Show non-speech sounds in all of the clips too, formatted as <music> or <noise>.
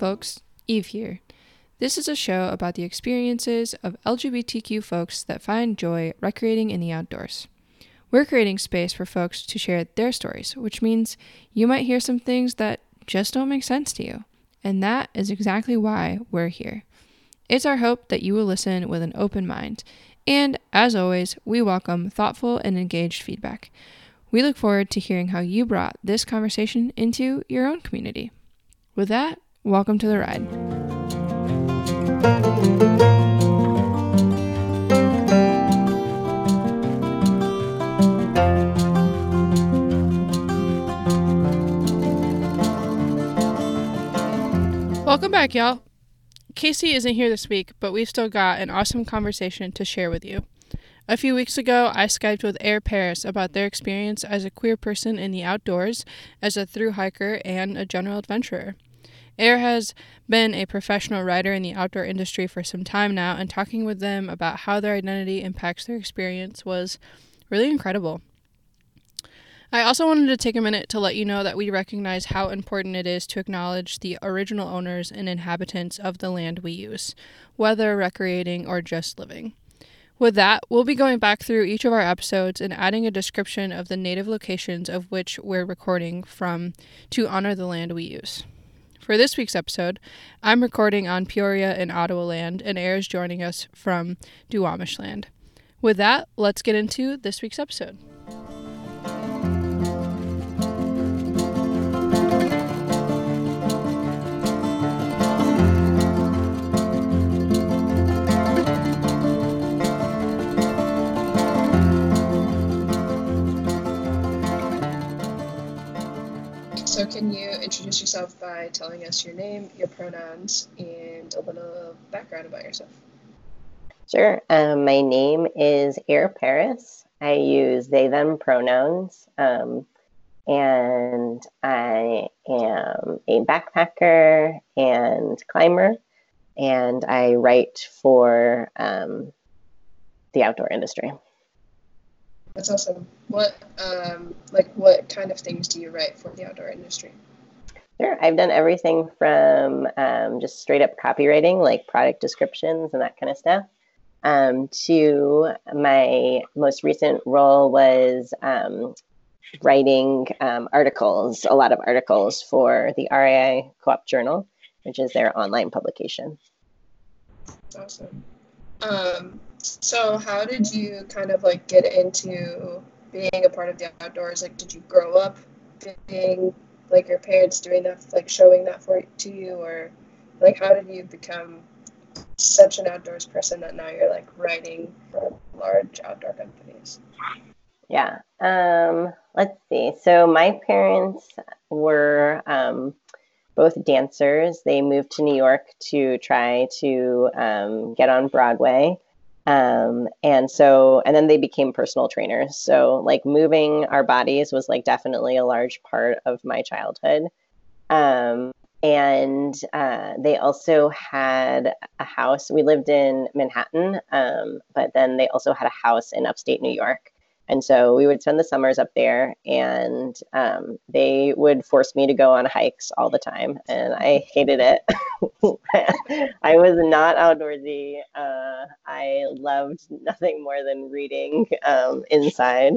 folks, Eve here. This is a show about the experiences of LGBTQ folks that find joy recreating in the outdoors. We're creating space for folks to share their stories, which means you might hear some things that just don't make sense to you. And that is exactly why we're here. It's our hope that you will listen with an open mind. And as always, we welcome thoughtful and engaged feedback. We look forward to hearing how you brought this conversation into your own community. With that, welcome to the ride. Welcome back, y'all. Casey isn't here this week, but we've still got an awesome conversation to share with you. A few weeks ago, I Skyped with Aer Parris about their experience as a queer person in the outdoors, as a through hiker, and a general adventurer. Aer has been a professional writer in the outdoor industry for some time now, and talking with them about how their identity impacts their experience was really incredible. I also wanted to take a minute to let you know that we recognize how important it is to acknowledge the original owners and inhabitants of the land we use, whether recreating or just living. With that, we'll be going back through each of our episodes and adding a description of the native locations of which we're recording from to honor the land we use. For this week's episode, I'm recording on Peoria in Ottawa land, and Aer is joining us from Duwamish land. With that, let's get into this week's episode. So, can you introduce yourself by telling us your name, your pronouns, and a little background about yourself? Sure. Um, my name is Aer Parris. I use they, them pronouns. Um, and I am a backpacker and climber. And I write for um, the outdoor industry. That's awesome. What um like what kind of things do you write for the outdoor industry? Sure, I've done everything from um, just straight up copywriting, like product descriptions and that kind of stuff, um, to my most recent role was um, writing um, articles, a lot of articles for the REI Co-op Journal, which is their online publication. Awesome. Um, so how did you kind of like get into being a part of the outdoors? Like, did you grow up being like your parents doing that, like showing that for to you, or like how did you become such an outdoors person that now you're like writing for large outdoor companies? Yeah. Um, let's see. So my parents were um, both dancers. They moved to New York to try to um, get on Broadway. Um, and so, and then they became personal trainers. So, like, moving our bodies was like definitely a large part of my childhood. Um, and uh, they also had a house. We lived in Manhattan, um, but then they also had a house in upstate New York. And so we would spend the summers up there, and um, they would force me to go on hikes all the time, and I hated it. <laughs> I was not outdoorsy. Uh, I loved nothing more than reading um, inside.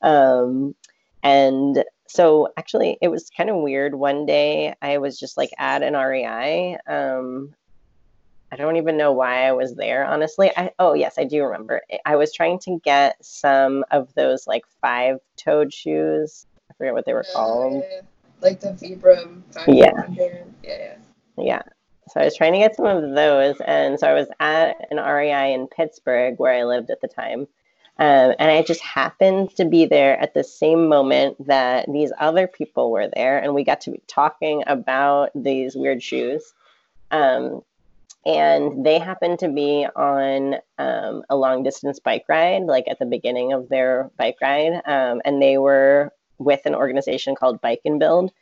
Um, and so actually, it was kind of weird. One day, I was just like at an REI um, I don't even know why I was there, honestly. I, oh, yes, I do remember. I was trying to get some of those like five toed shoes. I forget what they were called. Uh, like the Vibram. Yeah. Yeah, yeah. Yeah. So I was trying to get some of those. And so I was at an REI in Pittsburgh where I lived at the time. Um, and I just happened to be there at the same moment that these other people were there. And we got to be talking about these weird shoes. Um, and they happened to be on um, a long distance bike ride, like at the beginning of their bike ride, um, and they were with an organization called Bike and Build.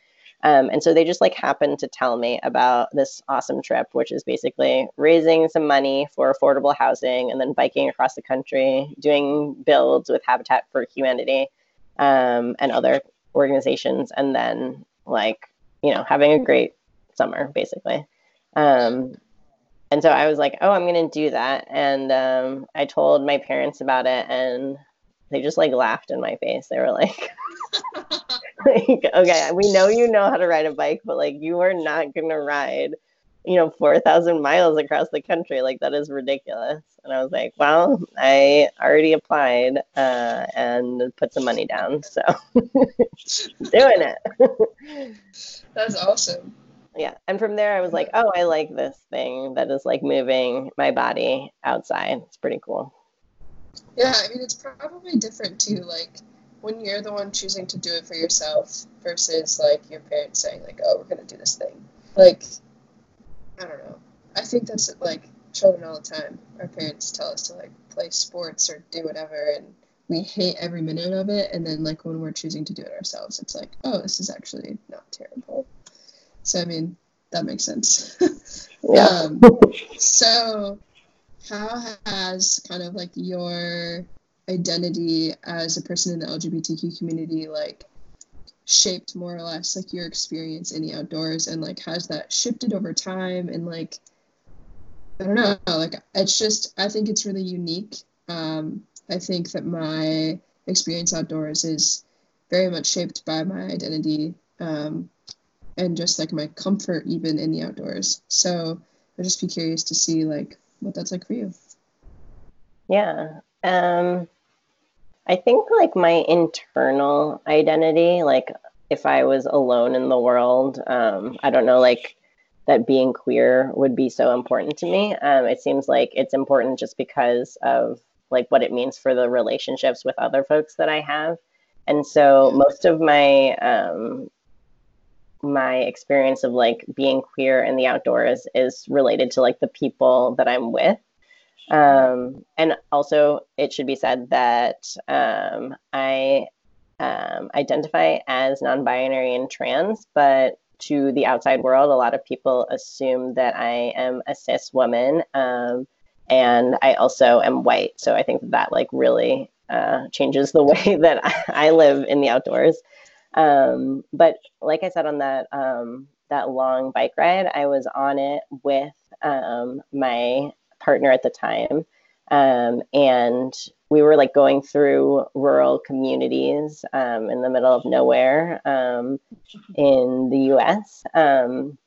Um, and so they just like happened to tell me about this awesome trip, which is basically raising some money for affordable housing and then biking across the country, doing builds with Habitat for Humanity um, and other organizations, and then like, you know, having a great summer basically. Um, and so I was like, oh, I'm going to do that. And um, I told my parents about it, and they just like laughed in my face. They were like, <laughs> like, okay, we know you know how to ride a bike, but like, you are not going to ride, you know, 4,000 miles across the country. Like, that is ridiculous. And I was like, well, I already applied uh, and put some money down. So <laughs> doing it. <laughs> That's awesome yeah and from there i was like oh i like this thing that is like moving my body outside. It's pretty cool. Yeah i mean it's probably different too like when you're the one choosing to do it for yourself versus like your parents saying like oh we're gonna do this thing. Like i don't know. I think that's like children all the time. Our parents tell us to like play sports or do whatever and we hate every minute of it and then like when we're choosing to do it ourselves it's like oh this is actually not terrible so I mean, that makes sense. <laughs> yeah. Um, so, how has kind of like your identity as a person in the LGBTQ community like shaped more or less like your experience in the outdoors and like has that shifted over time and like I don't know like it's just I think it's really unique. Um, I think that my experience outdoors is very much shaped by my identity um, and just like my comfort even in the outdoors. So I'd just be curious to see like what that's like for you. Yeah. Um I think like my internal identity, like if I was alone in the world, um, I don't know, like that being queer would be so important to me. Um, it seems like it's important just because of like what it means for the relationships with other folks that I have. And so most of my um, my experience of like being queer in the outdoors is related to like the people that I'm with. Um, and also, it should be said that um, I um, identify as non binary and trans, but to the outside world, a lot of people assume that I am a cis woman. Um, and I also am white. So I think that like really uh, changes the <laughs> way that I live in the outdoors. Um, but like I said on that um, that long bike ride, I was on it with um, my partner at the time, um, and we were like going through rural communities um, in the middle of nowhere um, in the U.S. and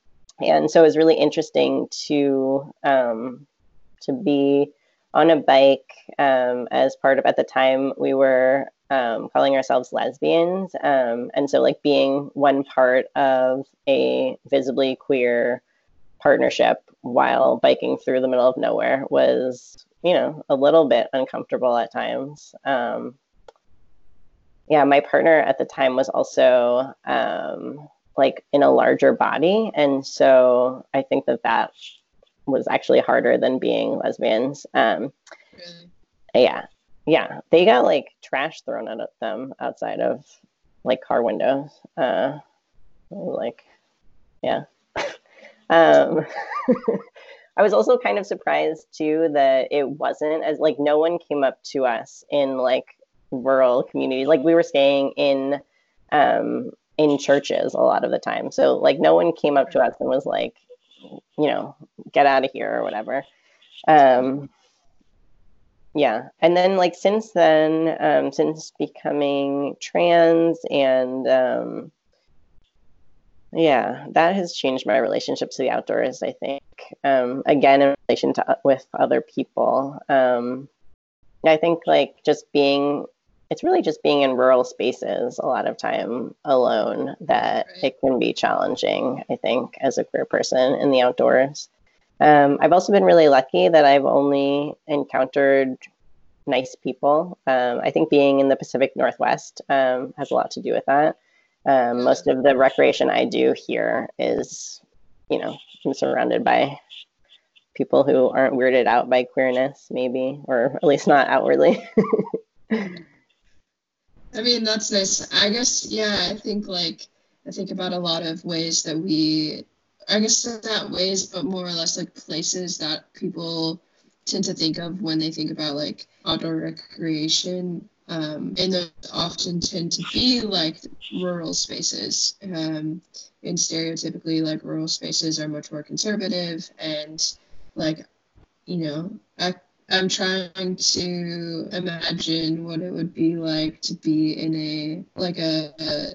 so it was really interesting to to be on a bike as part of at the time we were um, calling ourselves lesbians. Um, and so, like, being one part of a visibly queer partnership while biking through the middle of nowhere was, you know, a little bit uncomfortable at times. Um, yeah, my partner at the time was also um, like in a larger body. And so I think that that was actually harder than being lesbians. Um, really? Yeah yeah, they got like trash thrown at them outside of like car windows. Uh, like, yeah. <laughs> um, <laughs> I was also kind of surprised too that it wasn't as like no one came up to us in like rural communities. Like we were staying in um, in churches a lot of the time, so like no one came up to us and was like, you know, get out of here or whatever. Um, yeah. And then like since then um, since becoming trans and um, yeah that has changed my relationship to the outdoors i think. Um, again in relation to with other people. Um, i think like just being it's really just being in rural spaces a lot of time alone that right. it can be challenging i think as a queer person in the outdoors um, I've also been really lucky that I've only encountered nice people. Um, I think being in the Pacific Northwest um, has a lot to do with that. Um, most of the recreation I do here is, you know, I'm surrounded by people who aren't weirded out by queerness, maybe, or at least not outwardly. <laughs> I mean, that's nice. I guess, yeah, I think like, I think about a lot of ways that we I guess not ways, but more or less like places that people tend to think of when they think about like outdoor recreation. Um, and those often tend to be like rural spaces. Um, in stereotypically like rural spaces are much more conservative and like you know I, i'm trying to imagine what it would be like to be in a like a, a,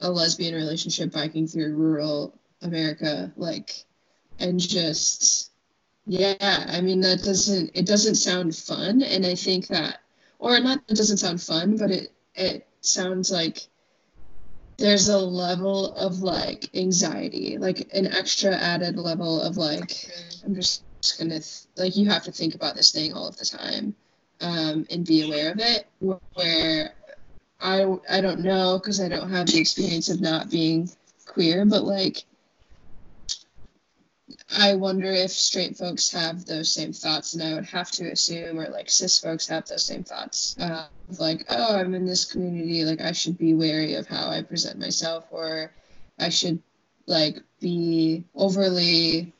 a lesbian relationship biking through rural america like and just yeah i mean that doesn't it doesn't sound fun and i think that or not it doesn't sound fun but it it sounds like there's a level of like anxiety, like an extra added level of like, I'm just gonna, th- like, you have to think about this thing all of the time um, and be aware of it. Where I, I don't know because I don't have the experience of not being queer, but like, I wonder if straight folks have those same thoughts, and I would have to assume, or like cis folks have those same thoughts. Uh, like, oh, I'm in this community, like I should be wary of how I present myself, or I should like be overly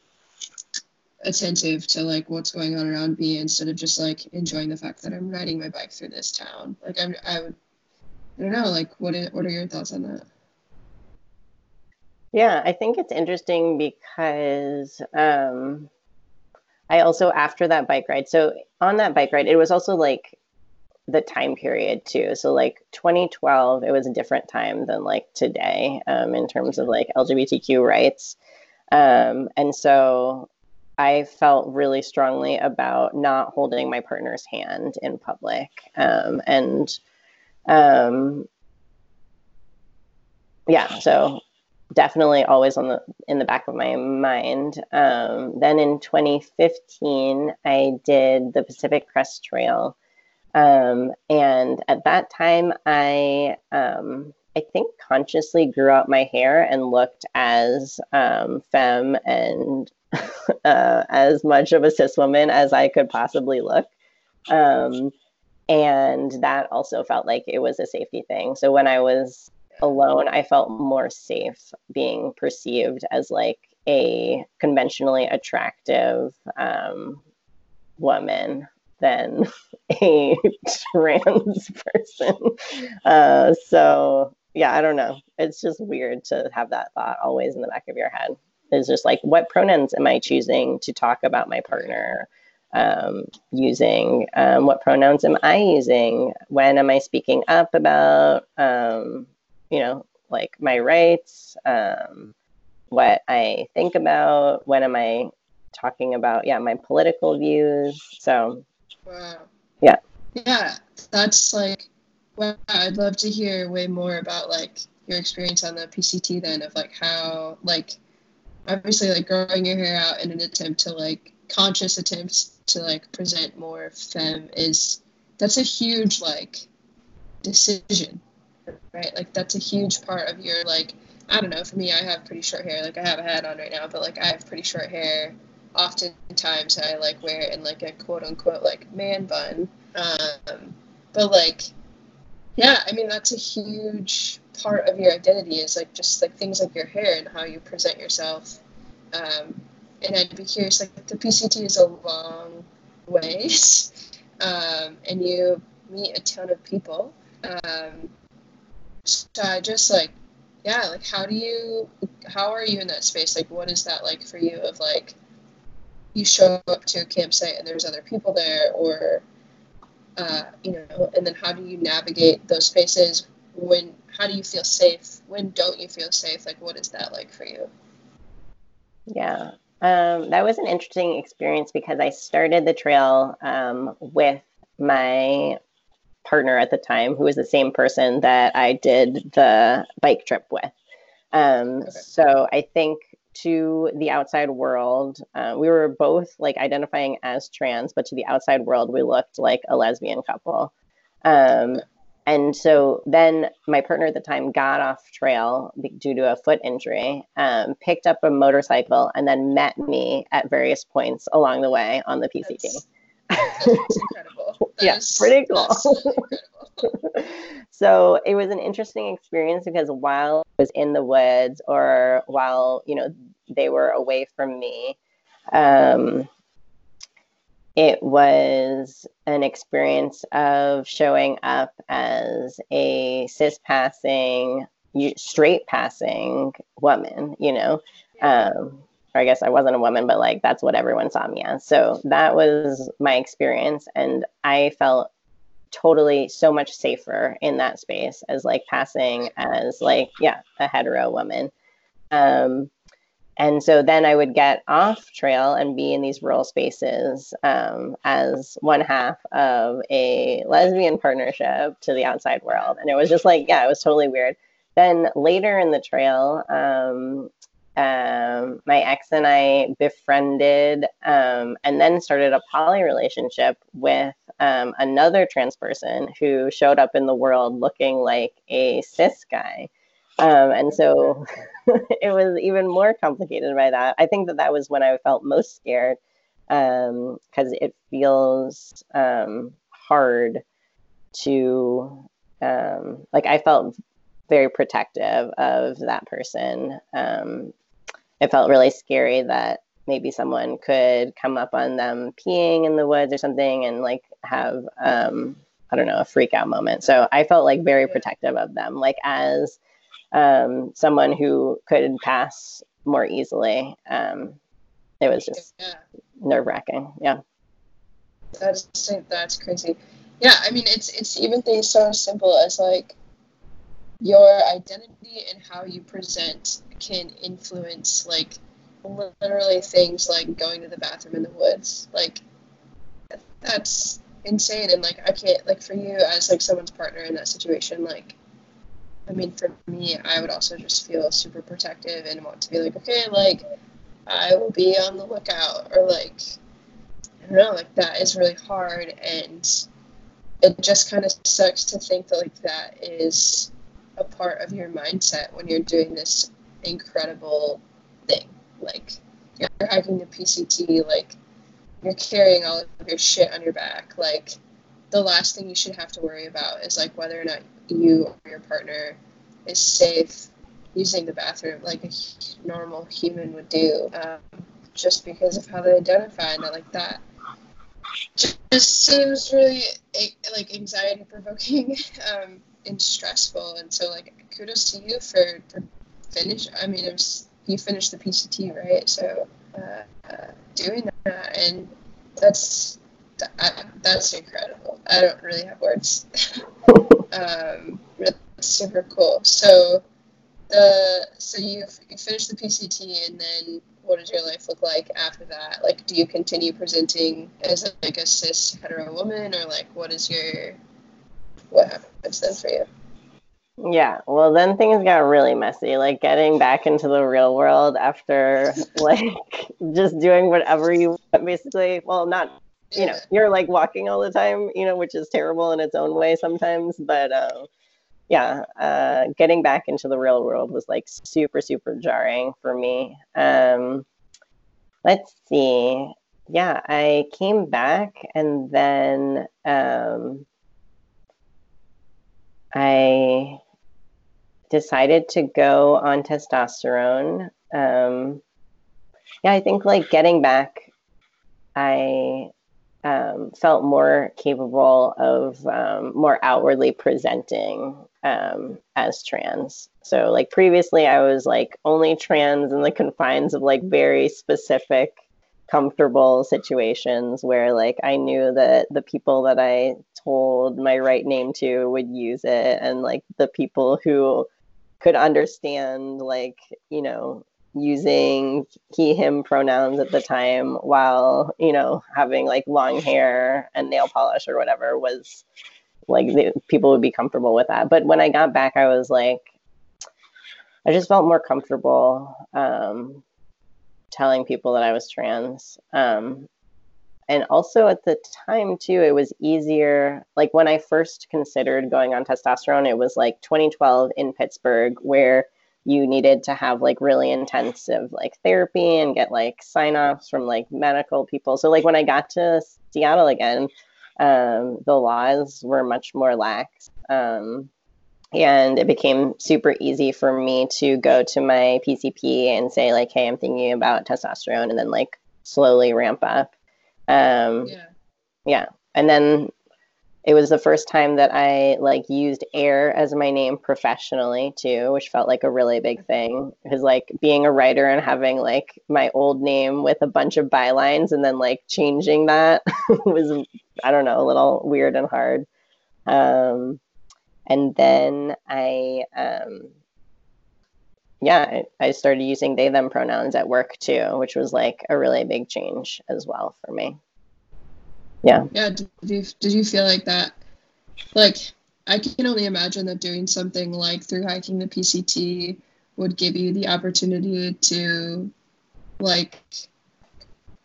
attentive to like what's going on around me instead of just like enjoying the fact that I'm riding my bike through this town. Like I'm, I would, I don't know, like what, what are your thoughts on that? Yeah, I think it's interesting because um, I also, after that bike ride, so on that bike ride, it was also like the time period too. So, like 2012, it was a different time than like today um, in terms of like LGBTQ rights. Um, and so I felt really strongly about not holding my partner's hand in public. Um, and um, yeah, so definitely always on the in the back of my mind. Um, then in 2015, I did the Pacific Crest Trail, um, and at that time, I um, I think consciously grew out my hair and looked as um, femme and <laughs> uh, as much of a cis woman as I could possibly look. Um, and that also felt like it was a safety thing. So when I was alone, I felt more safe being perceived as like a conventionally attractive um, woman than <laughs> a trans <laughs> person. Uh, so, yeah, I don't know. It's just weird to have that thought always in the back of your head. It's just like, what pronouns am I choosing to talk about my partner? Um, using um, what pronouns am I using? When am I speaking up about um, you know, like my rights, um, what I think about, when am I talking about, yeah, my political views. So, wow. Yeah. Yeah, that's like, wow, I'd love to hear way more about like your experience on the PCT then of like how, like, obviously, like growing your hair out in an attempt to like conscious attempts to like present more femme is that's a huge like decision right? Like that's a huge part of your like I don't know, for me I have pretty short hair. Like I have a hat on right now, but like I have pretty short hair. Oftentimes I like wear it in like a quote unquote like man bun. Um, but like yeah, I mean that's a huge part of your identity is like just like things like your hair and how you present yourself. Um, and I'd be curious, like the PCT is a long ways, <laughs> um, and you meet a ton of people. Um, so I just like, yeah, like how do you, how are you in that space? Like, what is that like for you? Of like, you show up to a campsite and there's other people there, or, uh, you know, and then how do you navigate those spaces? When, how do you feel safe? When don't you feel safe? Like, what is that like for you? Yeah, um, that was an interesting experience because I started the trail um, with my partner at the time who was the same person that I did the bike trip with. Um, okay. So I think to the outside world, uh, we were both like identifying as trans, but to the outside world, we looked like a lesbian couple. Um, and so then my partner at the time got off trail due to a foot injury, um, picked up a motorcycle, and then met me at various points along the way on the PCT. That's yeah, pretty cool. <laughs> so it was an interesting experience because while I was in the woods or while, you know, they were away from me, um, it was an experience of showing up as a cis passing straight passing woman, you know. Um, or I guess I wasn't a woman, but like that's what everyone saw me as. So that was my experience, and I felt totally so much safer in that space as like passing as like yeah a hetero woman. Um, and so then I would get off trail and be in these rural spaces um, as one half of a lesbian partnership to the outside world. And it was just like, yeah, it was totally weird. Then later in the trail, um, um, my ex and I befriended um, and then started a poly relationship with um, another trans person who showed up in the world looking like a cis guy. Um, and so <laughs> it was even more complicated by that. I think that that was when I felt most scared because um, it feels um, hard to, like, I felt very protective of that person. Um, it felt really scary that maybe someone could come up on them peeing in the woods or something and like have um, I don't know a freak out moment. So I felt like very protective of them, like as um, someone who could pass more easily. Um, it was just yeah. nerve wracking. Yeah. That's that's crazy. Yeah, I mean it's it's even things so simple as like your identity and how you present can influence like literally things like going to the bathroom in the woods. Like that's insane and like I can't like for you as like someone's partner in that situation like I mean, for me, I would also just feel super protective and want to be like, okay, like, I will be on the lookout, or like, I don't know, like, that is really hard, and it just kind of sucks to think that, like, that is a part of your mindset when you're doing this incredible thing. Like, you're hiking the PCT, like, you're carrying all of your shit on your back, like, the last thing you should have to worry about is like whether or not you or your partner is safe using the bathroom like a normal human would do, um, just because of how they identify and like that. Just seems really like anxiety provoking <laughs> um, and stressful, and so like kudos to you for, for finish. I mean, it was you finished the PCT right, so uh, uh, doing that and that's that's incredible. I don't really have words. <laughs> um, that's super cool. So the so you you finished the PCT and then what does your life look like after that? Like, do you continue presenting as like a cis hetero woman, or like what is your what happens then for you? Yeah, well, then things got really messy. Like getting back into the real world after <laughs> like just doing whatever you want, basically. Well, not you know you're like walking all the time you know which is terrible in its own way sometimes but uh, yeah uh, getting back into the real world was like super super jarring for me um, let's see yeah i came back and then um, i decided to go on testosterone um, yeah i think like getting back i um, felt more capable of um, more outwardly presenting um, as trans. So, like previously, I was like only trans in the confines of like very specific, comfortable situations where like I knew that the people that I told my right name to would use it, and like the people who could understand like you know using he him pronouns at the time while you know having like long hair and nail polish or whatever was like the, people would be comfortable with that. But when i got back i was like i just felt more comfortable um, telling people that i was trans. Um, and also at the time too it was easier like when i first considered going on testosterone it was like 2012 in pittsburgh where you needed to have like really intensive like therapy and get like sign-offs from like medical people. So like when i got to seattle again um, the laws were much more lax um, and it became super easy for me to go to my pcp and say like hey i'm thinking about testosterone and then like slowly ramp up um, yeah. yeah and then it was the first time that I like used Aer as my name professionally too, which felt like a really big thing. Because like being a writer and having like my old name with a bunch of bylines and then like changing that <laughs> was I don't know a little weird and hard. Um, and then I um, yeah I, started using they them pronouns at work too, which was like a really big change as well for me. Yeah. Yeah did you did you feel like that? Like i can only imagine that doing something like through hiking the pct would give you the opportunity to like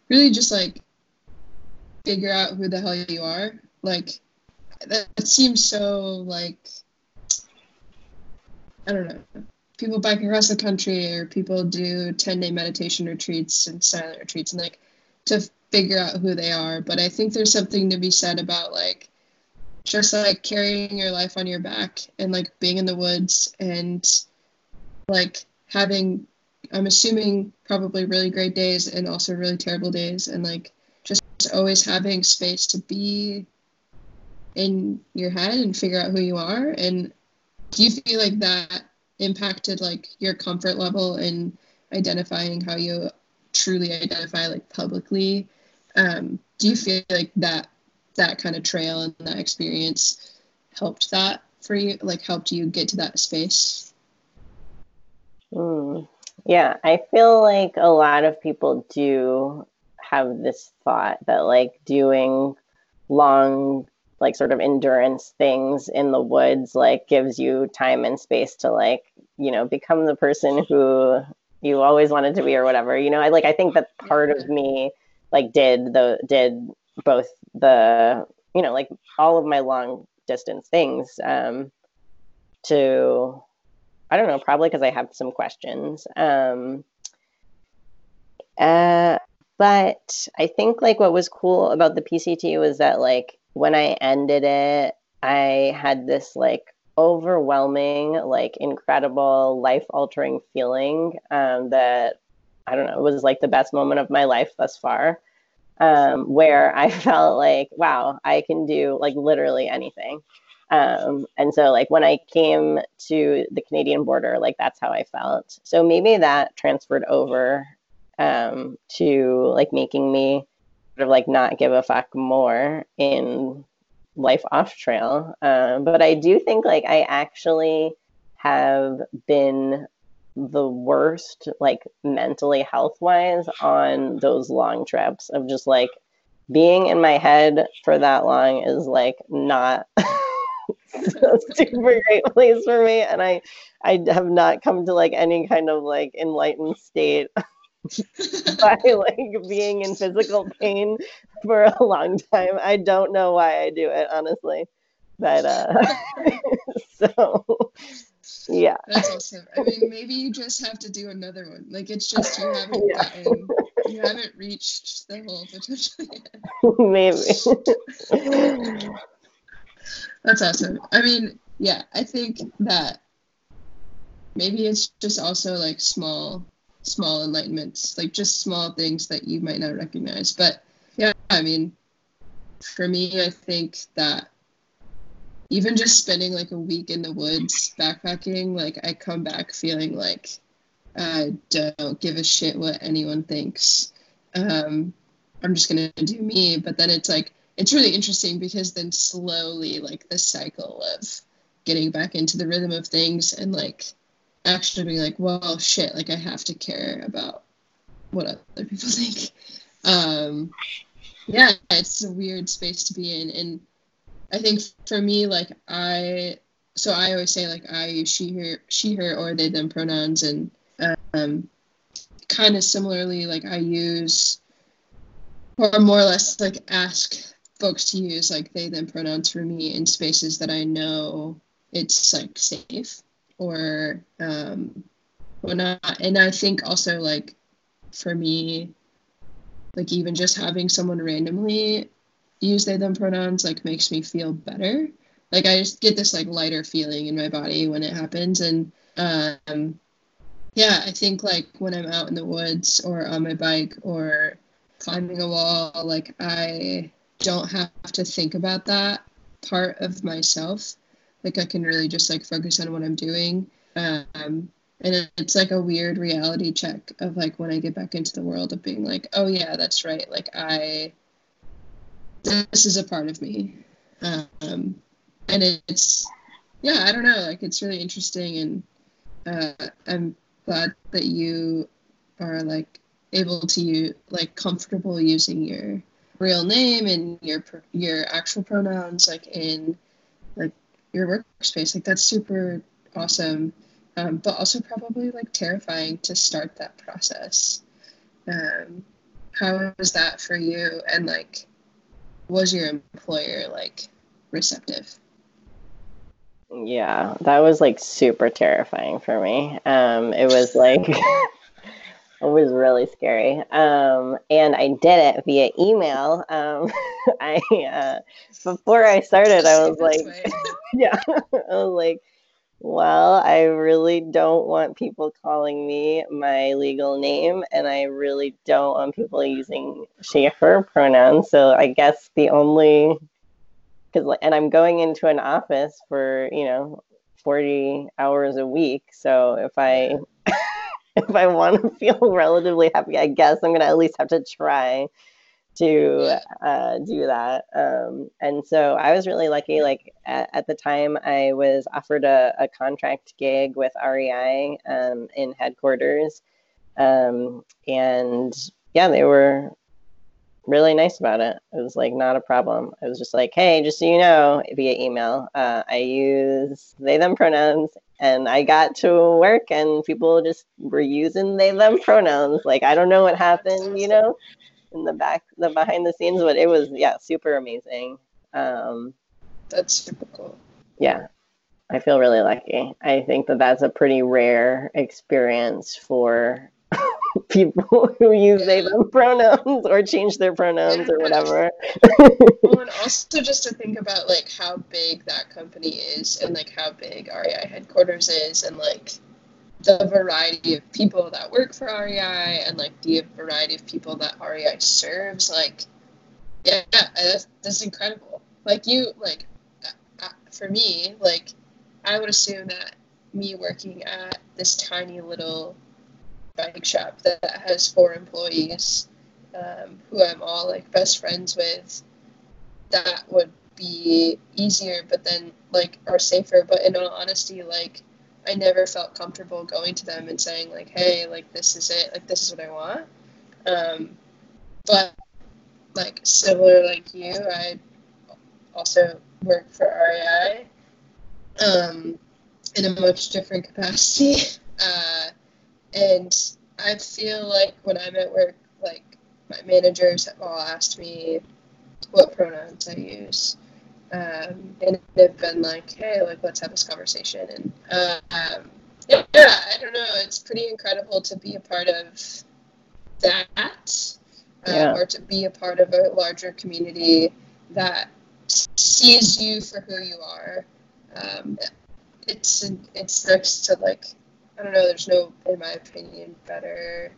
really just like figure out who the hell you are. Like that, that seems so like i don't know people bike across the country or people do 10 day meditation retreats and silent retreats and like to figure out who they are. But I think there's something to be said about like just like carrying your life on your back and like being in the woods and like having I'm assuming probably really great days and also really terrible days and like just always having space to be in your head and figure out who you are and do you feel like that impacted like your comfort level in identifying how you truly identify like publicly um, do you feel like that that kind of trail and that experience helped that for you like helped you get to that space mm. yeah i feel like a lot of people do have this thought that like doing long like sort of endurance things in the woods like gives you time and space to like you know become the person who you always wanted to be or whatever you know? I like i think that part of me like did the did both the you know like all of my long distance things um to i don't know probably because i have some questions um uh but i think like what was cool about the pct was that like when i ended it i had this like overwhelming like incredible life altering feeling um that I don't know, it was like the best moment of my life thus far, um, where I <laughs> felt like, wow, I can do like literally anything. Um, and so, like, when I came to the Canadian border, like, that's how I felt. So maybe that transferred over um, to like making me sort of like not give a fuck more in life off trail. Um, but I do think like I actually have been the worst, like mentally health wise, on those long trips of just like being in my head for that long is like not <laughs> super great place for me. And I, I have not come to like any kind of like enlightened state <laughs> by like being in physical pain for a long time. I don't know why I do it, honestly. But uh <laughs> so yeah. That's awesome. I mean, maybe you just have to do another one. Like it's just you haven't <laughs> yeah. gotten, you haven't reached the whole potential yet. maybe. That's awesome. I mean, yeah, I think that maybe it's just also like small, small enlightenments, like just small things that you might not recognize. But yeah, I mean, for me, I think that even just spending like a week in the woods backpacking, like I come back feeling like I don't give a shit what anyone thinks. Um, I'm just gonna do me. But then it's like it's really interesting because then slowly like the cycle of getting back into the rhythm of things and like actually being like, well, shit, like I have to care about what other people <laughs> think. Um, yeah, it's a weird space to be in, and I think for me, like I, so I always say like I use she, her, she, her, or they, them pronouns, and um, kind of similarly, like I use, or more or less like ask folks to use like they, them pronouns for me in spaces that I know it's like safe or um, or not. And I think also like for me, like even just having someone randomly use they them pronouns like makes me feel better like i just get this like lighter feeling in my body when it happens and um yeah i think like when i'm out in the woods or on my bike or climbing a wall like i don't have to think about that part of myself. Like I can really just like focus on what I'm doing. Um, and it's like a weird reality check of like when I get back into the world of being like, oh yeah, that's right. Like I, this is a part of me. Um, and it's, yeah, I don't know. Like it's really interesting, and uh, I'm glad that you are like able to use like comfortable using your real name and your your actual pronouns like in like your workspace. Like that's super awesome. Um, but also probably like terrifying to start that process. Um, how was that for you? And like was your employer like receptive? Yeah that was like super terrifying for me. Um, it was like <laughs> It was really scary. Um, and I did it via email. Um, <laughs> I uh, before I started, I was like, <laughs> yeah, I was like, well, I really don't want people calling me my legal name, and I really don't want people using she/her pronouns. So I guess the only because and I'm going into an office for you know 40 hours a week. So if I <laughs> <laughs> if I want to <laughs> feel relatively happy, I guess I'm going to at least have to try to uh, do that. Um, and so I was really lucky. Like at, at the time, I was offered a, a contract gig with REI um, in headquarters. Um, and yeah, they were really nice about it. It was like not a problem. I was just like, hey, just so you know, via email, uh, I use they them pronouns, and I got to work, and people just were using they them pronouns. Like I don't know what happened, you know, in the back, the behind the scenes, but it was yeah, super amazing. Um, That's super cool. Yeah, I feel really lucky. I think that that's a pretty rare experience for <laughs> people who use they them pronouns or change their pronouns or whatever. <laughs> well, and <laughs> also just to think about like how big that company is and like how big REI headquarters is and like the variety of people that work for REI and like the variety of people that REI serves. Like, yeah, that's, that's incredible. Like you, like uh, uh, for me, like I would assume that me working at this tiny little bike shop that has four employees um, who I'm all like best friends with, that would be easier, but then like or safer. But in all honesty, like I never felt comfortable going to them and saying like, "Hey, like this is it. Like this is what I want." Um, but like similar like you, I also work for REI um, in a much different capacity. <laughs> Uh, and I feel like when I'm at work, like my managers have all asked me what pronouns I use. Um, and they've been like, hey, like, let's have this conversation. And um, yeah, I don't know. It's pretty incredible to be a part of that uh, yeah. or to be a part of a larger community that sees you for who you are. Um, it's it's next to like I don't know. There's no, in my opinion, better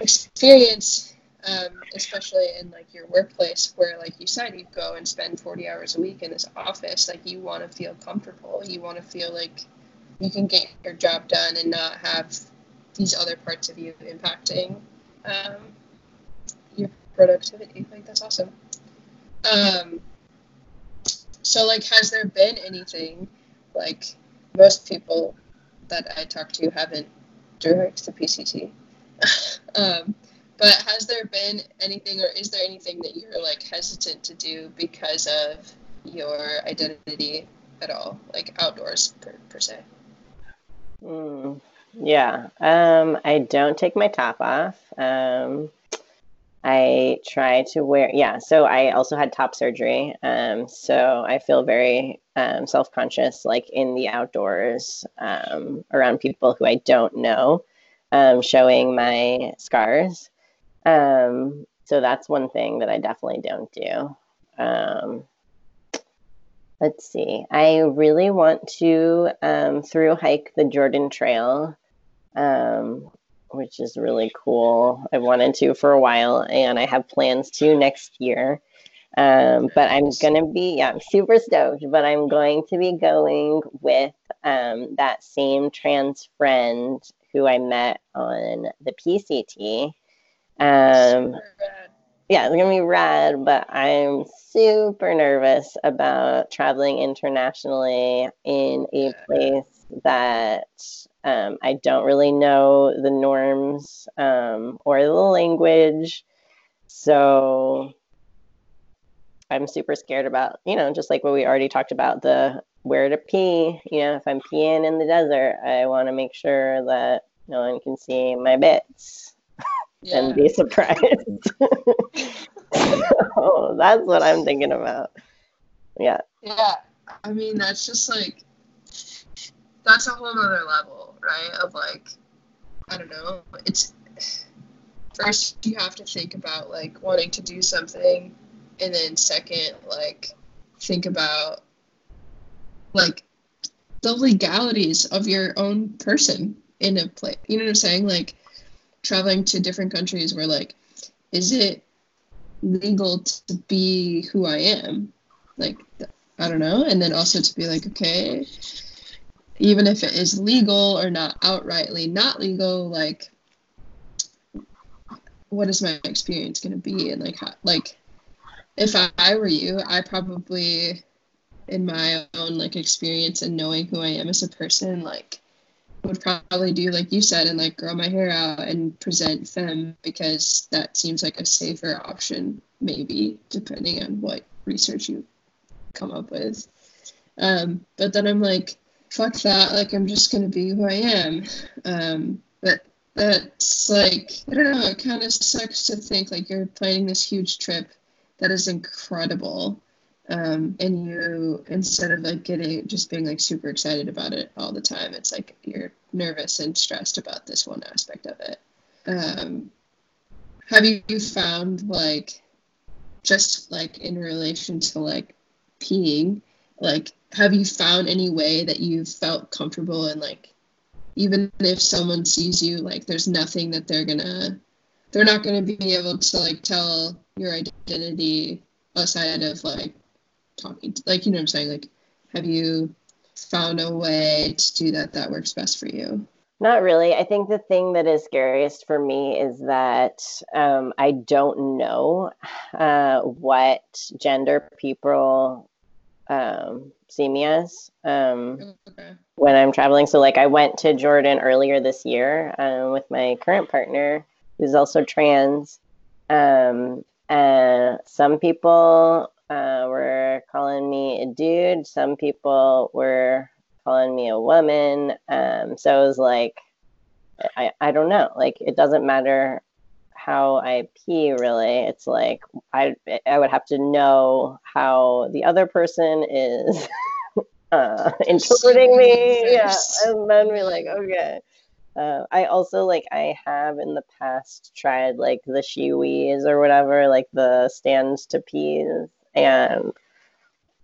experience, um, especially in like your workplace, where like you said, you go and spend 40 hours a week in this office. Like you want to feel comfortable. You want to feel like you can get your job done and not have these other parts of you impacting um, your productivity. Like that's awesome. Um, so like, has there been anything like most people that I talked to haven't direct to PCT. <laughs> um, but has there been anything, or is there anything that you're like hesitant to do because of your identity at all, like outdoors per, per se? Mm, yeah, um, I don't take my top off. Um, I try to wear, yeah. So I also had top surgery. Um, so I feel very um, self conscious, like in the outdoors um, around people who I don't know, um, showing my scars. Um, so that's one thing that I definitely don't do. Um, let's see. I really want to through hike the Jordan Trail. Um, which is really cool. I wanted to for a while, and I have plans to next year. Um, but I'm gonna be, yeah, I'm super stoked. But I'm going to be going with um, that same trans friend who I met on the PCT. Um, yeah, it's gonna be rad, but I'm super nervous about traveling internationally in a place that um, I don't really know the norms um, or the language. So I'm super scared about, you know, just like what we already talked about the where to pee. You know, if I'm peeing in the desert, I want to make sure that no one can see my bits yeah. and be surprised. <laughs> so that's what I'm thinking about. Yeah. Yeah. I mean, that's just like, that's a whole other level, right? Of like, I don't know. It's first you have to think about like wanting to do something, and then second, like, think about like the legalities of your own person in a place. You know what I'm saying? Like traveling to different countries where like, is it legal to be who I am? Like, I don't know. And then also to be like, okay, even if it is legal or not outrightly not legal, like, what is my experience going to be? And like, how, like, if I, were you, I probably, in my own like experience and knowing who I am as a person, like, would probably do like you said and like grow my hair out and present femme because that seems like a safer option maybe depending on what research you come up with. Um, but then i'm like fuck that like i'm just gonna be who i am. Um, but that's like i don't know it kind of sucks to think like you're planning this huge trip that is incredible. Um, and you instead of like getting just being like super excited about it all the time it's like you're nervous and stressed about this one aspect of it. Um, have you found like just like in relation to like peeing like have you found any way that you've felt comfortable and like even if someone sees you like there's nothing that they're gonna they're not gonna be able to like tell your identity outside of like talking to, like you know what i'm saying? Like have you found a way to do that that works best for you? Not really. I think the thing that is scariest for me is that um, i don't know uh, what gender people um, see me as um, okay. when i'm traveling. So like i went to jordan earlier this year um, with my current partner who's also trans um, and some people uh, were calling me a dude. Some people were calling me a woman. Um, so it was like, I, I don't know. Like, it doesn't matter how I pee, really. It's like, I, I would have to know how the other person is <laughs> uh, <laughs> interpreting me. Yeah. And then be like, okay. Uh, I also like I have in the past tried like the SheWees or whatever, like the stands to pees and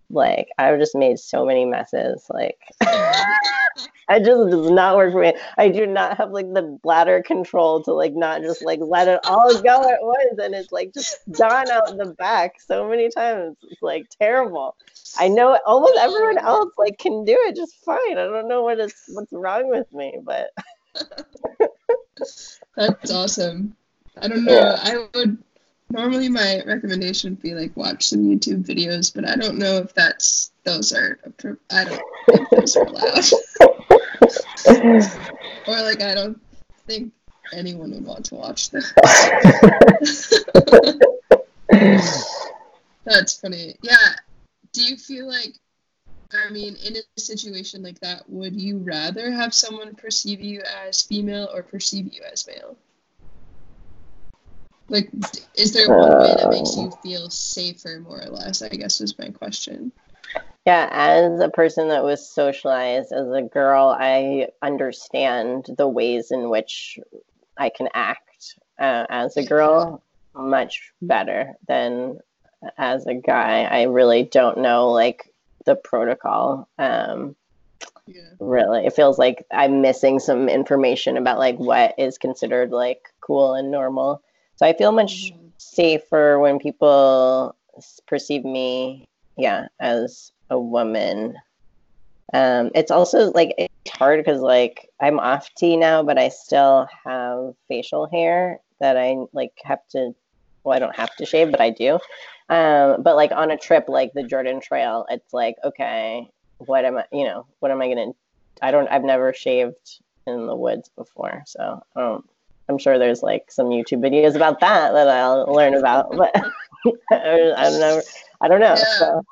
like I've just made so many messes. Like <laughs> I just does not work for me. I do not have like the bladder control to like not just like let it all go at once and it's like just gone out the back so many times. It's like terrible. I know almost everyone else like can do it just fine. I don't know what is what's wrong with me, but <laughs> <laughs> That's awesome. I don't know. Yeah. I would normally my recommendation would be like watch some YouTube videos, but I don't know if that's those are I don't think those are allowed. <laughs> or like I don't think anyone would want to watch them. <laughs> that's funny. Yeah. Do you feel like I mean, in a situation like that, would you rather have someone perceive you as female or perceive you as male? Like, is there one way that makes you feel safer, more or less? I guess is my question. Yeah, as a person that was socialized as a girl, I understand the ways in which I can act uh, as a girl much better than as a guy. I really don't know like the protocol. Um, yeah. Really, it feels like I'm missing some information about like what is considered like cool and normal. So I feel much mm-hmm. safer when people perceive me, yeah, as a woman. Um, it's also like it's hard because like I'm off T now, but I still have facial hair that I like have to. Well, I don't have to shave, but I do. Um, but like on a trip like the Jordan Trail, it's like okay, what am I? You know, what am I gonna? I don't. I've never shaved in the woods before, so um, I'm sure there's like some YouTube videos about that that I'll learn about, but <laughs> I don't know. I don't know. Yeah. So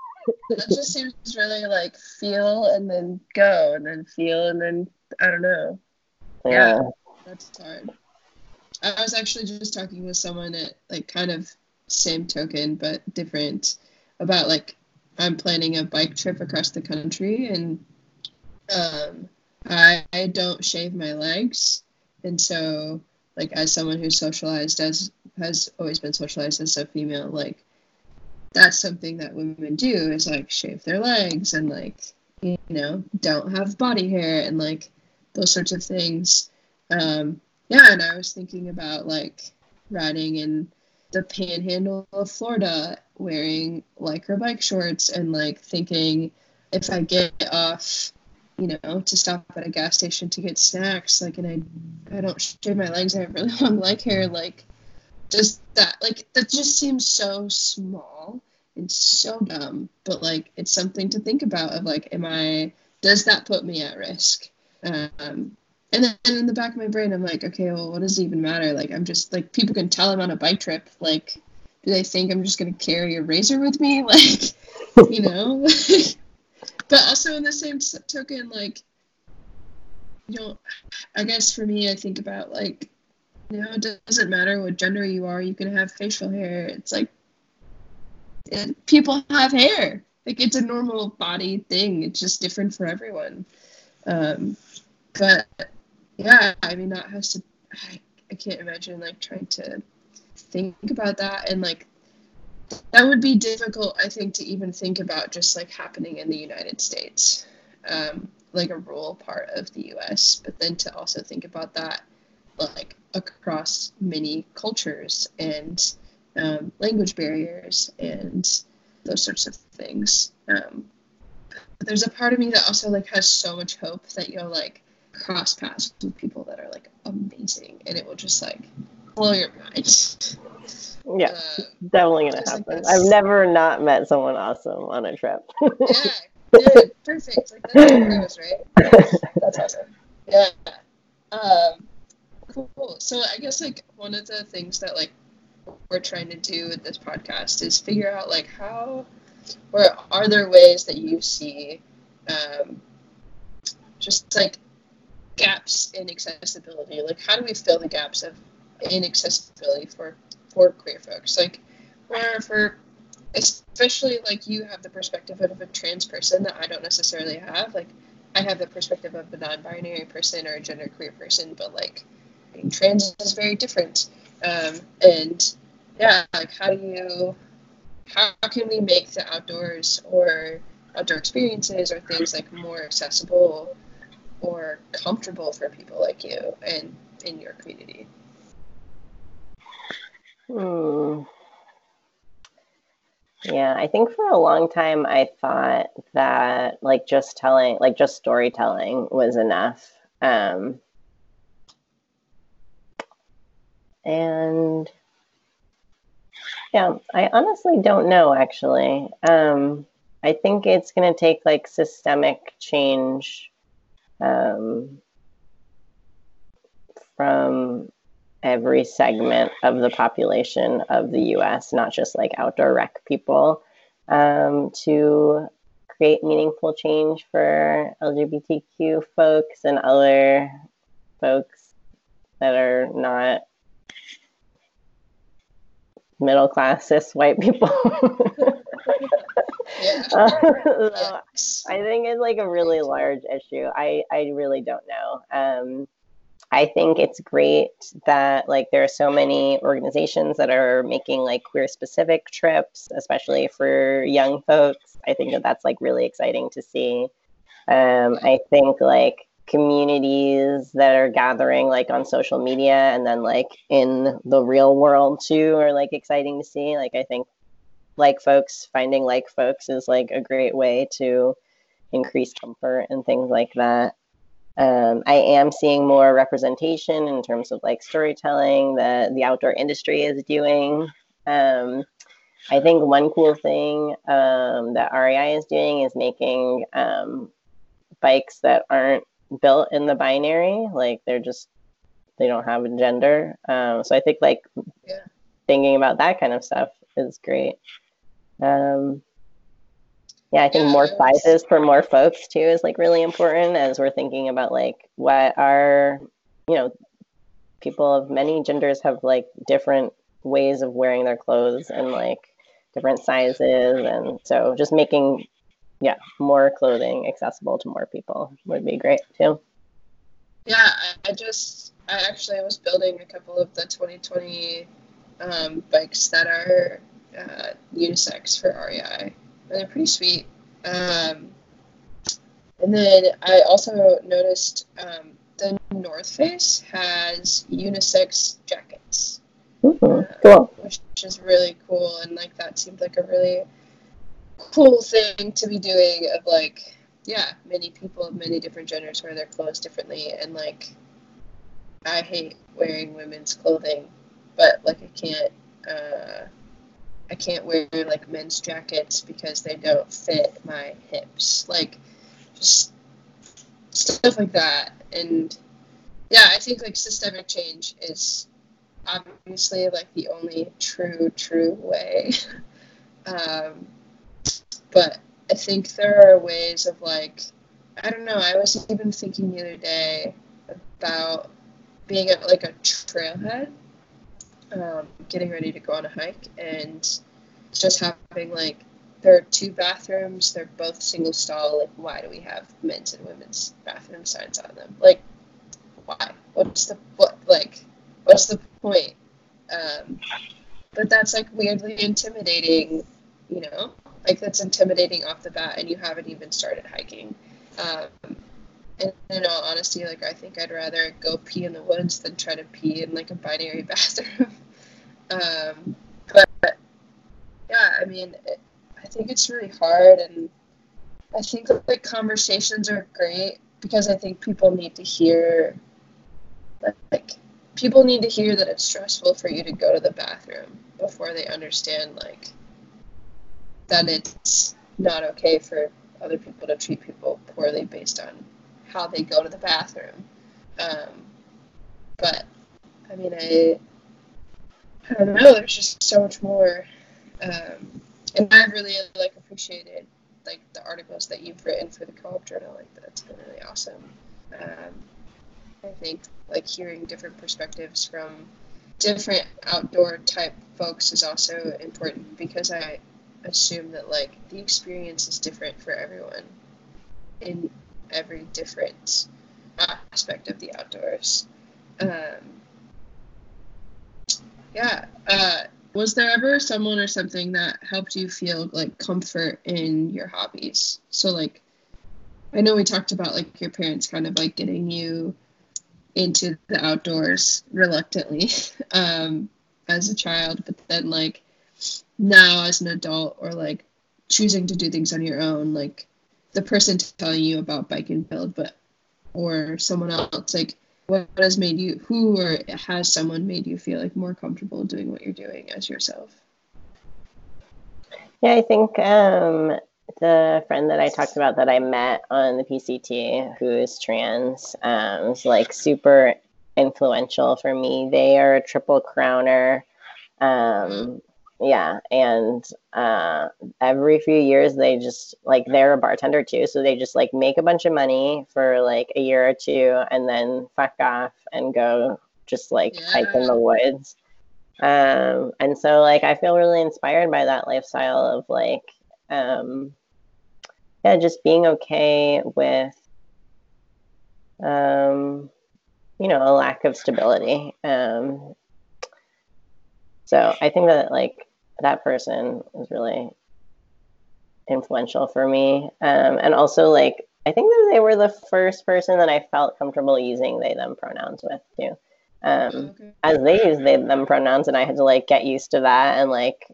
it just seems really like feel and then go and then feel and then I don't know. Yeah, yeah that's hard. I was actually just talking with someone at like kind of same token but different about like I'm planning a bike trip across the country and um, I, I don't shave my legs. And so like as someone who's socialized as has always been socialized as a female like that's something that women do is like shave their legs and like you know don't have body hair and like those sorts of things. Um yeah and i was thinking about like riding in the panhandle of florida wearing lycra bike shorts and like thinking if i get off you know to stop at a gas station to get snacks like and i i don't shave my legs i have really <laughs> long leg hair like just that like that just seems so small and so dumb but like it's something to think about of like am i does that put me at risk? Um and then in the back of my brain i'm like okay well what does it even matter like i'm just like people can tell i'm on a bike trip like do they think i'm just going to carry a razor with me <laughs> like you know <laughs> but also in the same token like you know i guess for me i think about like you know, it doesn't matter what gender you are. You can have facial hair. It's like it, people have hair. Like it's a normal body thing. It's just different for everyone. Um, but yeah, I mean that has to. I, I can't imagine like trying to think about that and like that would be difficult. I think to even think about just like happening in the United States, um, like a rural part of the U.S. But then to also think about that like across many cultures and um, language barriers and those sorts of things. Um, there's a part of me that also like has so much hope that you'll like cross paths with people that are like amazing and it will just like blow your mind. Yeah, uh, definitely gonna happen. Like I've never not met someone awesome on a trip. yeah, good, perfect. Like that's what it was, right? That's awesome. Yeah. Um, cool. So I guess like one of the things that like we're trying to do with this podcast is figure out like how or are there ways that you see um, just like gaps in accessibility? Like how do we fill the gaps of inaccessibility for for queer folks? Like or for especially like you have the perspective of a trans person that i don't necessarily have. Like i have the perspective of a non-binary person or a genderqueer person but like being trans is very different. Um, and yeah, like how do you, how can we make the outdoors or outdoor experiences or things like more accessible or comfortable for people like you and in your community? Hmm. Yeah, I think for a long time I thought that like just telling, like just storytelling was enough. Um, and yeah, I honestly don't know actually. Um, I think it's going to take like systemic change um, from every segment of the population of the US, not just like outdoor rec people, um, to create meaningful change for LGBTQ folks and other folks that are not middle class cis white people. <laughs> yeah. <laughs> uh, so I think it's like a really large issue. I, I really don't know. Um, I think it's great that like there are so many organizations that are making like queer specific trips, especially for young folks. I think that that's like really exciting to see. Um, I think like communities that are gathering like on social media and then like in the real world too are like exciting to see like i think like folks, finding like folks is like a great way to increase comfort and things like that. Um, I am seeing more representation in terms of like storytelling that the outdoor industry is doing. Um, I think one cool thing um, that REI is doing is making um, bikes that aren't built in the binary, like they're just they don't have a gender. Um, so I think like yeah. thinking about that kind of stuff is great. Um, yeah, I think more sizes for more folks too is like really important as we're thinking about like what are, you know, people of many genders have like different ways of wearing their clothes and like different sizes. And so just making, yeah, more clothing accessible to more people would be great too. Yeah, I just, I actually was building a couple of the 2020 um, bikes that are uh, unisex for REI And they're pretty sweet. Um, and then I also noticed um, the North Face has unisex jackets, mm-hmm. uh, cool. which is really cool. And like that seemed like a really cool thing to be doing. Of like, yeah, many people of many different genders wear their clothes differently, and like, I hate wearing women's clothing, but like I can't. Uh, I can't wear like men's jackets because they don't fit my hips. Like just stuff like that. And yeah, I think like systemic change is obviously like the only true, true way. <laughs> um, but I think there are ways of like, I don't know, I was even thinking the other day about being at like a trailhead um, getting ready to go on a hike and just having like there are two bathrooms they're both single stall like why do we have men's and women's bathroom signs on them? Like why? What's the what like what's the point? Um, but that's like weirdly intimidating you know? Like that's intimidating off the bat and you haven't even started hiking. Um, and in all honesty like i think i'd rather go pee in the woods than try to pee in like a binary <laughs> bathroom. Um, but yeah, I mean, it, I think it's really hard, and I think like conversations are great because I think people need to hear, like, people need to hear that it's stressful for you to go to the bathroom before they understand like that it's not okay for other people to treat people poorly based on how they go to the bathroom. Um, but I mean, I I don't know. There's just so much more, um, and I've really like appreciated like the articles that you've written for the co-op journal. Like that's been really awesome. Um, I think like hearing different perspectives from different outdoor type folks is also important because I assume that like the experience is different for everyone in every different aspect of the outdoors. Um, yeah. Uh, was there ever someone or something that helped you feel like comfort in your hobbies? So like, I know we talked about like your parents kind of like getting you into the outdoors reluctantly <laughs> um, as a child, but then like now as an adult or like choosing to do things on your own, like the person telling you about bike and build, but or someone else like what has made you who or has someone made you feel like more comfortable doing what you're doing as yourself? Yeah i think um, the friend that i talked about that i met on the pct who is trans um, is like super influential for me. They are a triple crowner. Um, yeah and uh, every few years they just like they're a bartender too so they just like make a bunch of money for like a year or two and then fuck off and go just like yeah. hike in the woods um, and so like i feel really inspired by that lifestyle of like um, yeah just being okay with um, you know a lack of stability um, so I think that like that person was really influential for me. Um, and also, like, I think that they were the first person that I felt comfortable using they them pronouns with too. Um, okay. As they use they them pronouns, and I had to like get used to that and like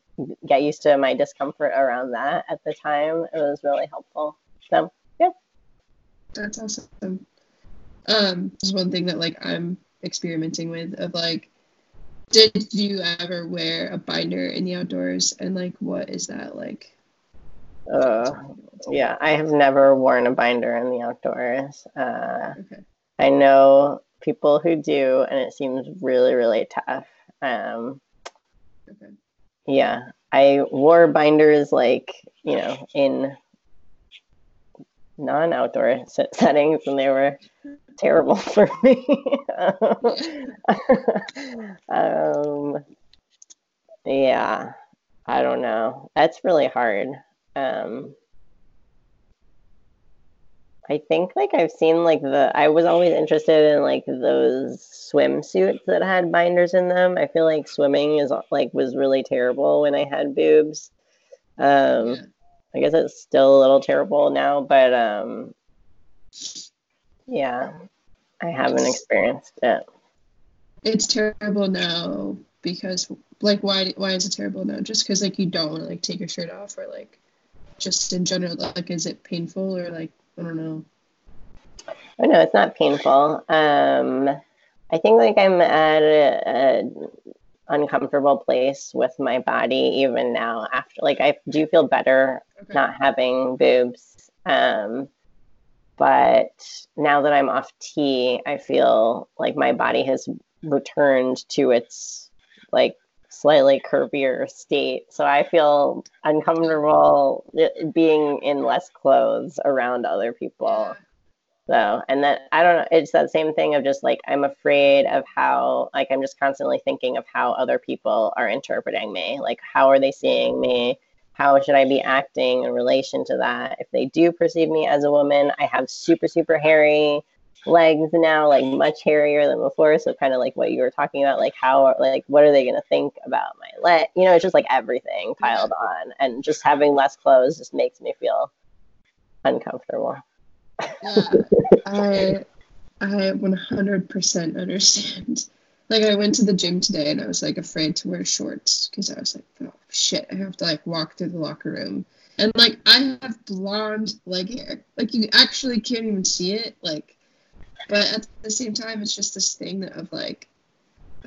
get used to my discomfort around that at the time, it was really helpful. So, yeah. That's awesome. Um, this is one thing that like I'm experimenting with of like did you ever wear a binder in the outdoors and like what is that like? Uh, yeah, I have never worn a binder in the outdoors. Uh, okay. I know people who do, and it seems really, really tough. Um, okay. Yeah, I wore binders like, you know, in non outdoor <laughs> settings, and they were terrible <laughs> for me. um, yeah, I don't know. That's really hard. Um, I think like I've seen like the I was always interested in like those swimsuits that had binders in them. I feel like swimming is like was really terrible when I had boobs. Um. I guess it's still a little terrible now, but um yeah. I haven't experienced it. It's terrible now because like why why is it terrible now? Just cuz like you don't want to like take your shirt off or like just in general like is it painful or like I don't know. Oh no, it's not painful. Um, I think like I'm at a, a uncomfortable place with my body even now. After like I do feel better okay. not having boobs. Um, but now that I'm off T, I feel like my body has returned to its like slightly curvier state. So I feel uncomfortable uh, being in less clothes around other people. So, and then I don't know, it's that same thing of just like, I'm afraid of how, like, I'm just constantly thinking of how other people are interpreting me. Like, how are they seeing me? How should I be acting in relation to that? If they do perceive me as a woman, I have super, super hairy legs now, like much hairier than before. So kind of like what you were talking about, like how, like what are they going to think about my leg? You know, it's just like everything piled on, and just having less clothes just makes me feel uncomfortable. Yeah, I I 100% understand. Like I went to the gym today and I was like afraid to wear shorts because I was like, oh shit, I have to like walk through the locker room. And like I have blonde leg hair. Like you actually can't even see it. Like but at the same time, it's just this thing of like,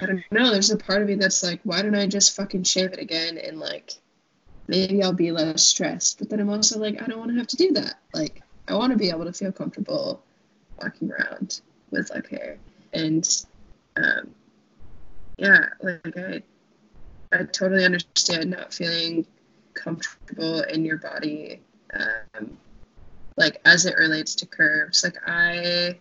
I don't know. There's a part of me that's like, why don't I just fucking shave it again and like, maybe I'll be less stressed. But then I'm also like, I don't want to have to do that. Like, I want to be able to feel comfortable walking around with like hair. And um, yeah, like I, I totally understand not feeling comfortable in your body, um, like as it relates to curves. Like I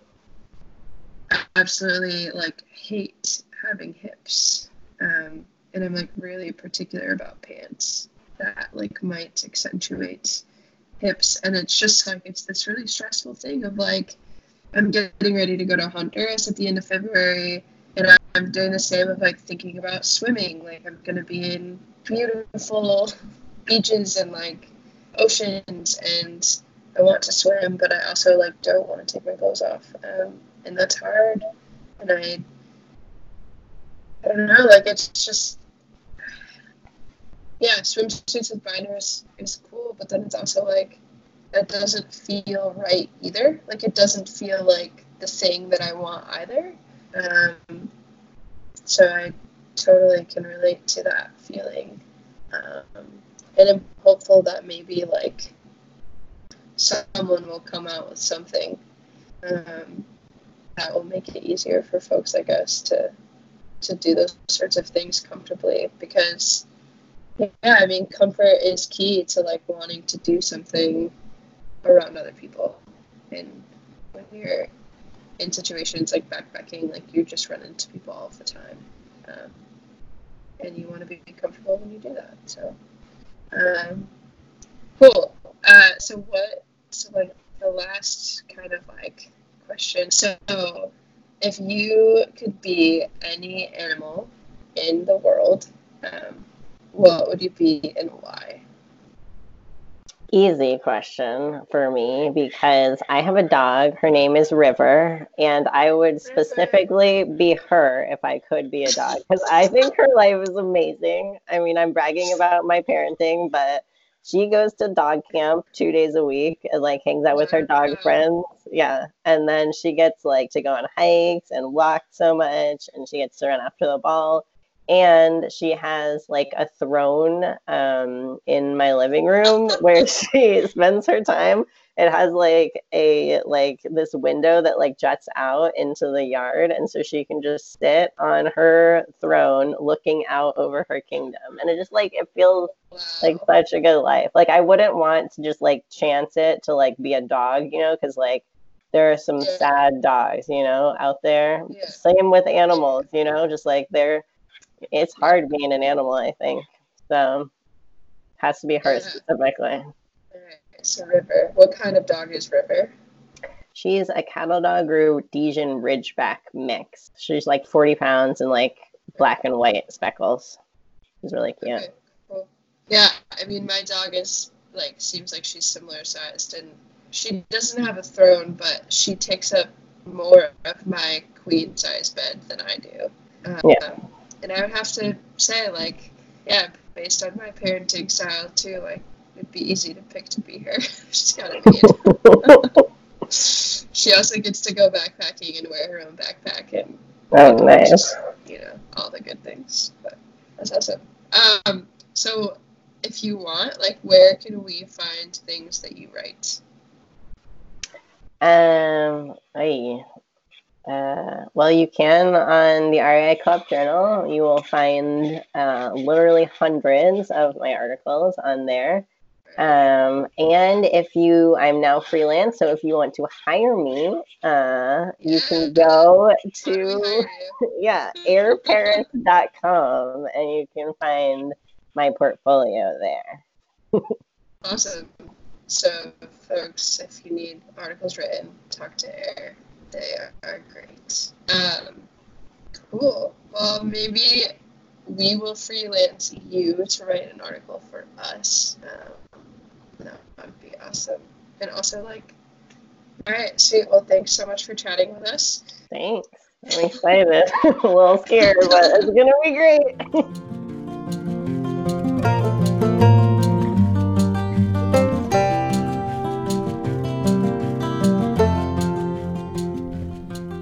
absolutely like hate having hips. Um, and I'm like really particular about pants that like might accentuate hips. And it's just like it's this really stressful thing of like I'm getting ready to go to Honduras at the end of February and I'm doing the same of like thinking about swimming. Like I'm gonna be in beautiful beaches and like oceans and I want to swim, but I also like don't want to take my clothes off. Um, and that's hard. And I, I don't know, like it's just, yeah, swimsuits with binders is cool, but then it's also like that doesn't feel right either. Like it doesn't feel like the thing that I want either. Um, so I totally can relate to that feeling. Um, and I'm hopeful that maybe like someone will come out with something um, that will make it easier for folks like us to to do those sorts of things comfortably because yeah i mean comfort is key to like wanting to do something around other people and when you're in situations like backpacking like you just run into people all the time um, and you want to be comfortable when you do that so um, cool uh, so what so like the last kind of like question. So, if you could be any animal in the world, um, what would you be and why? Easy question for me because I have a dog. Her name is River, and I would specifically be her if I could be a dog because I think her life is amazing. I mean, I'm bragging about my parenting, but she goes to dog camp two days a week and like hangs out with her dog friends. Yeah. And then she gets like to go on hikes and walk so much, and she gets to run after the ball and she has like a throne um, in my living room <laughs> where she spends her time. It has like a like this window that like juts out into the yard. And so she can just sit on her throne looking out over her kingdom. And it just like it feels like such a good life. Like i wouldn't want to just like chance it to like be a dog you know because like there are some yeah. sad dogs you know out there. Yeah. same with animals you know just like they're it's hard being an animal, I think. So has to be her yeah. specifically. So River, what kind of dog is River? She's a cattle dog Rhodesian Ridgeback mix. She's like 40 pounds and like black and white speckles. She's really cute. Okay, cool. Yeah, I mean, my dog is like seems like she's similar sized, and she doesn't have a throne, but she takes up more of my queen size bed than I do. Um, yeah and I would have to say, like, yeah, based on my parenting style too, like, it'd be easy to pick to be her. <laughs> She's got to be. <laughs> she also gets to go backpacking and wear her own backpack and. Oh, nice. You know all the good things, but that's awesome. Um, so if you want, like, where can we find things that you write? Um, I uh, well, you can on the REI Co-op Journal. You will find uh, literally hundreds of my articles on there. Um, and if you, I'm now freelance, so if you want to hire me, uh, you can go to, <laughs> yeah, aerparris.com and you can find my portfolio there. awesome. So, folks, if you need articles written, talk to Aer. They are great. Um, cool. Well, maybe we will freelance you to write an article for us. Um, that would be awesome. And also, like, all right, sweet. Well, thanks so much for chatting with us. Thanks. I'm excited. <laughs> a little scared, but it's going to be great. <laughs>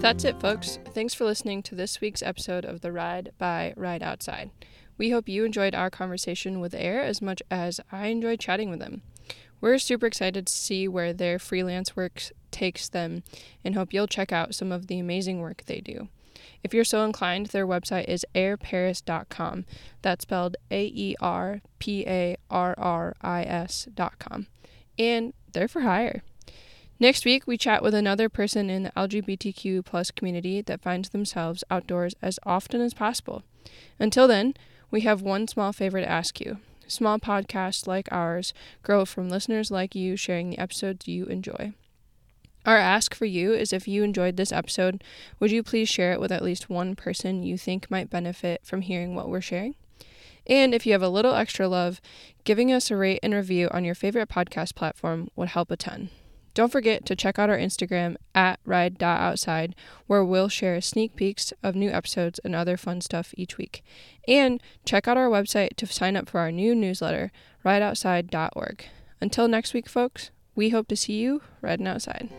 That's it, folks. Thanks for listening to this week's episode of The Ride by Ride Outside. We hope you enjoyed our conversation with Aer as much as I enjoyed chatting with them. We're super excited to see where their freelance work takes them and hope you'll check out some of the amazing work they do. If you're so inclined, their website is aerparris.com. That's spelled A E R P A R R I S.com. And they're for hire. Next week, we chat with another person in the LGBTQ plus community that finds themselves outdoors as often as possible. Until then, we have one small favor to ask you. Small podcasts like ours grow from listeners like you sharing the episodes you enjoy. Our ask for you is if you enjoyed this episode, would you please share it with at least one person you think might benefit from hearing what we're sharing? And if you have a little extra love, giving us a rate and review on your favorite podcast platform would help a ton. Don't forget to check out our Instagram at ride.outside, where we'll share sneak peeks of new episodes and other fun stuff each week. And check out our website to sign up for our new newsletter, rideoutside.org. Until next week, folks, we hope to see you riding outside.